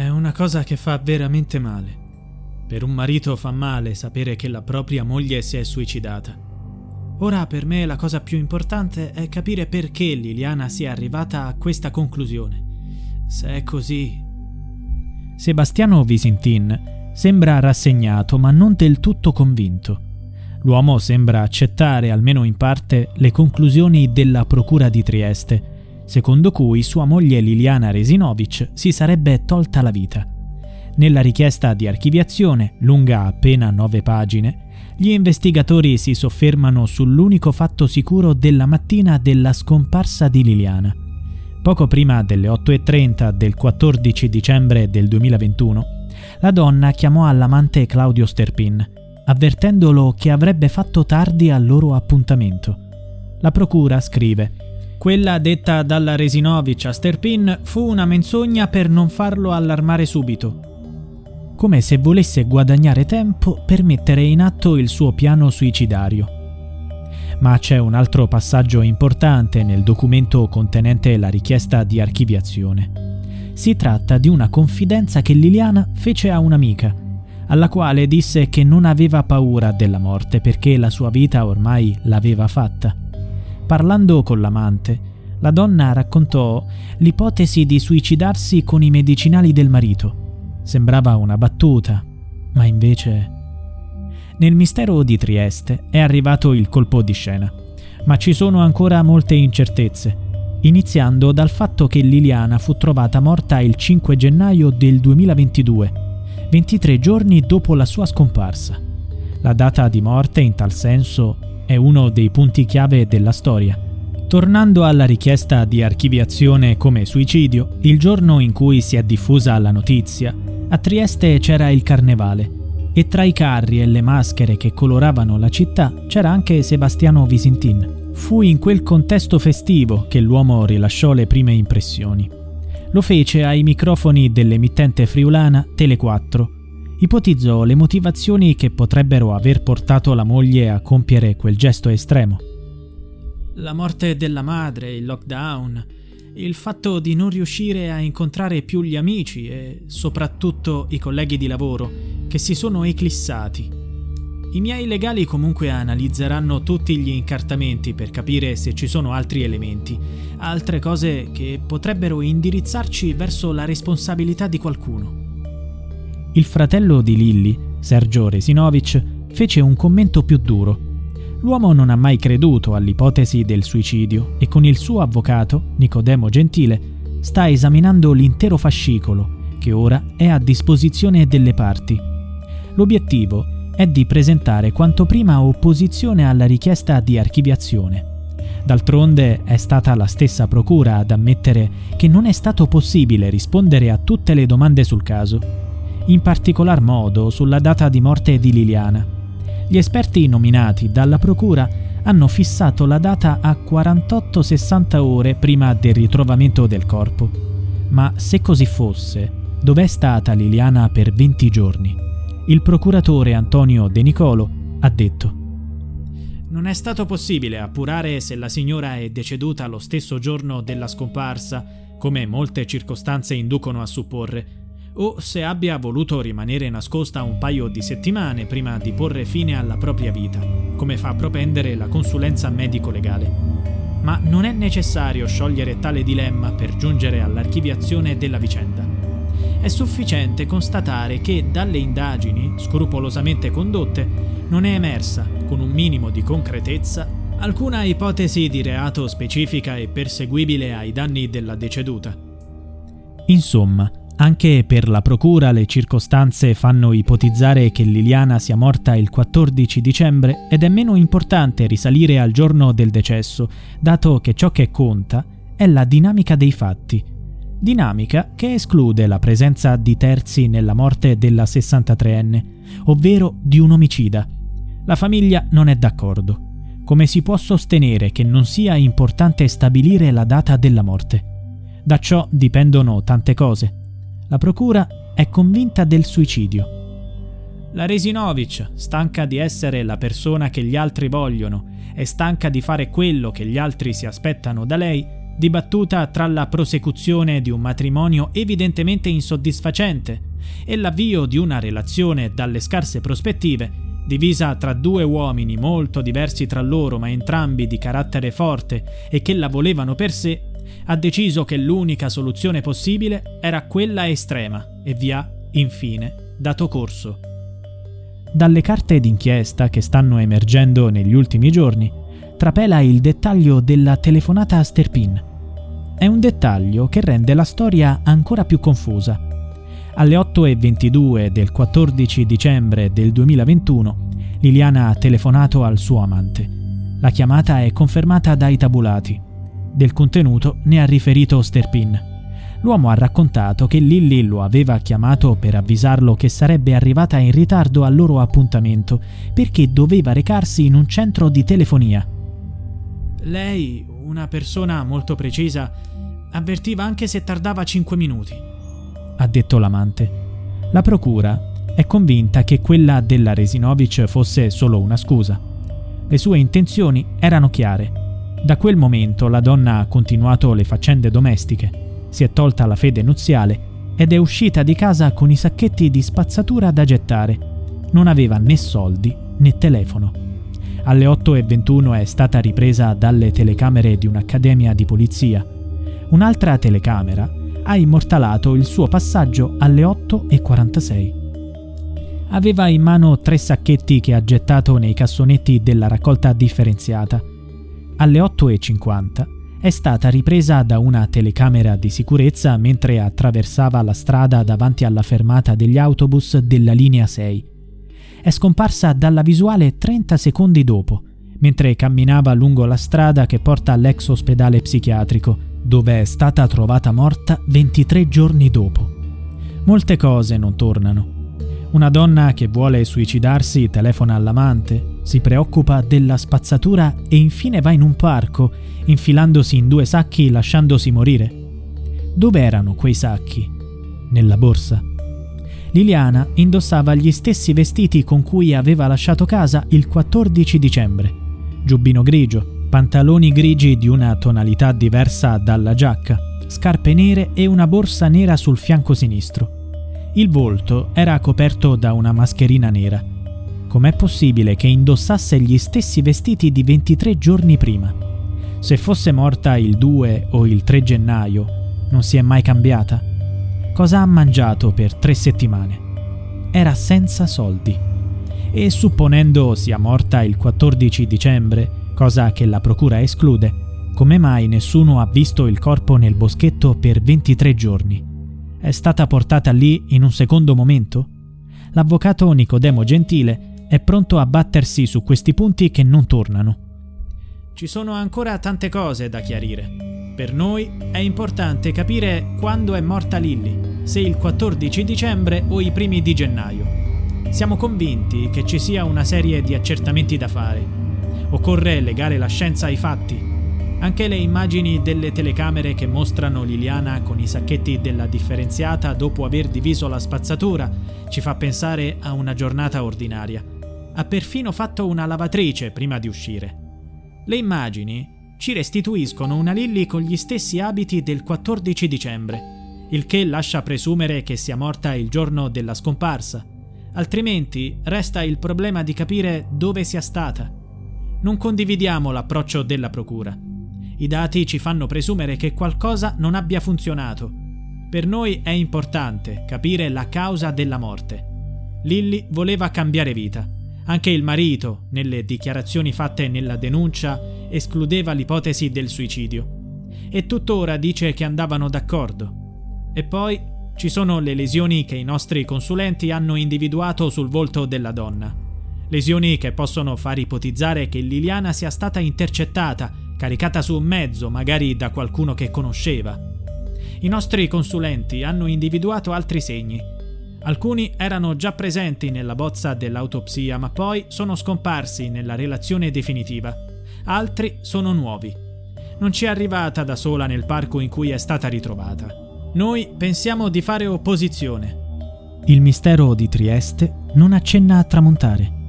È una cosa che fa veramente male. Per un marito fa male sapere che la propria moglie si è suicidata. Ora per me la cosa più importante è capire perché Liliana sia arrivata a questa conclusione. Se è così... Sebastiano Visintin sembra rassegnato ma non del tutto convinto. L'uomo sembra accettare, almeno in parte, le conclusioni della Procura di Trieste, secondo cui sua moglie Liliana Resinovic si sarebbe tolta la vita. Nella richiesta di archiviazione, lunga appena nove pagine, gli investigatori si soffermano sull'unico fatto sicuro della mattina della scomparsa di Liliana. Poco prima delle 8.30 del 14 dicembre del 2021, la donna chiamò all'amante Claudio Sterpin, avvertendolo che avrebbe fatto tardi al loro appuntamento. La procura scrive quella detta dalla Resinovic a Sterpin fu una menzogna per non farlo allarmare subito come se volesse guadagnare tempo per mettere in atto il suo piano suicidario. Ma c'è un altro passaggio importante nel documento contenente la richiesta di archiviazione. Si tratta di una confidenza che Liliana fece a un'amica, alla quale disse che non aveva paura della morte perché la sua vita ormai l'aveva fatta. Parlando con l'amante, la donna raccontò l'ipotesi di suicidarsi con i medicinali del marito Sembrava una battuta, ma invece... Nel mistero di Trieste è arrivato il colpo di scena, ma ci sono ancora molte incertezze, iniziando dal fatto che Liliana fu trovata morta il 5 gennaio del 2022, 23 giorni dopo la sua scomparsa. La data di morte in tal senso è uno dei punti chiave della storia. Tornando alla richiesta di archiviazione come suicidio, il giorno in cui si è diffusa la notizia, a Trieste c'era il carnevale e tra i carri e le maschere che coloravano la città c'era anche Sebastiano Visintin. Fu in quel contesto festivo che l'uomo rilasciò le prime impressioni. Lo fece ai microfoni dell'emittente friulana Tele4. Ipotizzò le motivazioni che potrebbero aver portato la moglie a compiere quel gesto estremo. La morte della madre, il lockdown, il fatto di non riuscire a incontrare più gli amici e soprattutto i colleghi di lavoro che si sono eclissati. I miei legali comunque analizzeranno tutti gli incartamenti per capire se ci sono altri elementi, altre cose che potrebbero indirizzarci verso la responsabilità di qualcuno. Il fratello di Lilly, Sergio Resinovic, fece un commento più duro L'uomo non ha mai creduto all'ipotesi del suicidio e con il suo avvocato, Nicodemo Gentile, sta esaminando l'intero fascicolo che ora è a disposizione delle parti. L'obiettivo è di presentare quanto prima opposizione alla richiesta di archiviazione. D'altronde è stata la stessa procura ad ammettere che non è stato possibile rispondere a tutte le domande sul caso, in particolar modo sulla data di morte di Liliana gli esperti nominati dalla Procura hanno fissato la data a 48-60 ore prima del ritrovamento del corpo. Ma se così fosse, dov'è stata Liliana per 20 giorni? Il procuratore Antonio De Nicolo ha detto non è stato possibile appurare se la signora è deceduta lo stesso giorno della scomparsa, come molte circostanze inducono a supporre, o se abbia voluto rimanere nascosta un paio di settimane prima di porre fine alla propria vita, come fa propendere la consulenza medico-legale. Ma non è necessario sciogliere tale dilemma per giungere all'archiviazione della vicenda. È sufficiente constatare che dalle indagini, scrupolosamente condotte, non è emersa, con un minimo di concretezza, alcuna ipotesi di reato specifica e perseguibile ai danni della deceduta. Insomma, anche per la procura le circostanze fanno ipotizzare che Liliana sia morta il 14 dicembre ed è meno importante risalire al giorno del decesso, dato che ciò che conta è la dinamica dei fatti. Dinamica che esclude la presenza di terzi nella morte della 63enne, ovvero di un omicida. La famiglia non è d'accordo. Come si può sostenere che non sia importante stabilire la data della morte? Da ciò dipendono tante cose la procura è convinta del suicidio. La Resinovic, stanca di essere la persona che gli altri vogliono e stanca di fare quello che gli altri si aspettano da lei, dibattuta tra la prosecuzione di un matrimonio evidentemente insoddisfacente e l'avvio di una relazione dalle scarse prospettive, divisa tra due uomini molto diversi tra loro ma entrambi di carattere forte e che la volevano per sé, ha deciso che l'unica soluzione possibile era quella estrema e vi ha, infine, dato corso. Dalle carte d'inchiesta che stanno emergendo negli ultimi giorni, trapela il dettaglio della telefonata a Sterpin. È un dettaglio che rende la storia ancora più confusa. Alle 8.22 del 14 dicembre del 2021, Liliana ha telefonato al suo amante. La chiamata è confermata dai tabulati. Del contenuto ne ha riferito Sterpin. L'uomo ha raccontato che Lilly lo aveva chiamato per avvisarlo che sarebbe arrivata in ritardo al loro appuntamento perché doveva recarsi in un centro di telefonia. Lei, una persona molto precisa, avvertiva anche se tardava 5 minuti, ha detto l'amante. La procura è convinta che quella della Resinovic fosse solo una scusa. Le sue intenzioni erano chiare da quel momento la donna ha continuato le faccende domestiche, si è tolta la fede nuziale ed è uscita di casa con i sacchetti di spazzatura da gettare. Non aveva né soldi né telefono. Alle 8.21 è stata ripresa dalle telecamere di un'accademia di polizia. Un'altra telecamera ha immortalato il suo passaggio alle 8.46. Aveva in mano tre sacchetti che ha gettato nei cassonetti della raccolta differenziata alle 8.50 è stata ripresa da una telecamera di sicurezza mentre attraversava la strada davanti alla fermata degli autobus della linea 6. È scomparsa dalla visuale 30 secondi dopo, mentre camminava lungo la strada che porta all'ex ospedale psichiatrico, dove è stata trovata morta 23 giorni dopo. Molte cose non tornano. Una donna che vuole suicidarsi telefona all'amante, si preoccupa della spazzatura e infine va in un parco, infilandosi in due sacchi lasciandosi morire. Dove erano quei sacchi? Nella borsa. Liliana indossava gli stessi vestiti con cui aveva lasciato casa il 14 dicembre. Giubbino grigio, pantaloni grigi di una tonalità diversa dalla giacca, scarpe nere e una borsa nera sul fianco sinistro. Il volto era coperto da una mascherina nera. Com'è possibile che indossasse gli stessi vestiti di 23 giorni prima? Se fosse morta il 2 o il 3 gennaio, non si è mai cambiata? Cosa ha mangiato per tre settimane? Era senza soldi. E supponendo sia morta il 14 dicembre, cosa che la procura esclude, come mai nessuno ha visto il corpo nel boschetto per 23 giorni? è stata portata lì in un secondo momento? L'avvocato Nicodemo Gentile è pronto a battersi su questi punti che non tornano. Ci sono ancora tante cose da chiarire. Per noi è importante capire quando è morta Lilly, se il 14 dicembre o i primi di gennaio. Siamo convinti che ci sia una serie di accertamenti da fare. Occorre legare la scienza ai fatti anche le immagini delle telecamere che mostrano Liliana con i sacchetti della differenziata dopo aver diviso la spazzatura ci fa pensare a una giornata ordinaria. Ha perfino fatto una lavatrice prima di uscire. Le immagini ci restituiscono una Lilly con gli stessi abiti del 14 dicembre, il che lascia presumere che sia morta il giorno della scomparsa. Altrimenti resta il problema di capire dove sia stata. Non condividiamo l'approccio della procura. I dati ci fanno presumere che qualcosa non abbia funzionato. Per noi è importante capire la causa della morte. Lilly voleva cambiare vita. Anche il marito, nelle dichiarazioni fatte nella denuncia, escludeva l'ipotesi del suicidio. E tuttora dice che andavano d'accordo. E poi ci sono le lesioni che i nostri consulenti hanno individuato sul volto della donna. Lesioni che possono far ipotizzare che Liliana sia stata intercettata caricata su un mezzo, magari da qualcuno che conosceva. I nostri consulenti hanno individuato altri segni. Alcuni erano già presenti nella bozza dell'autopsia, ma poi sono scomparsi nella relazione definitiva. Altri sono nuovi. Non ci è arrivata da sola nel parco in cui è stata ritrovata. Noi pensiamo di fare opposizione. Il mistero di Trieste non accenna a tramontare.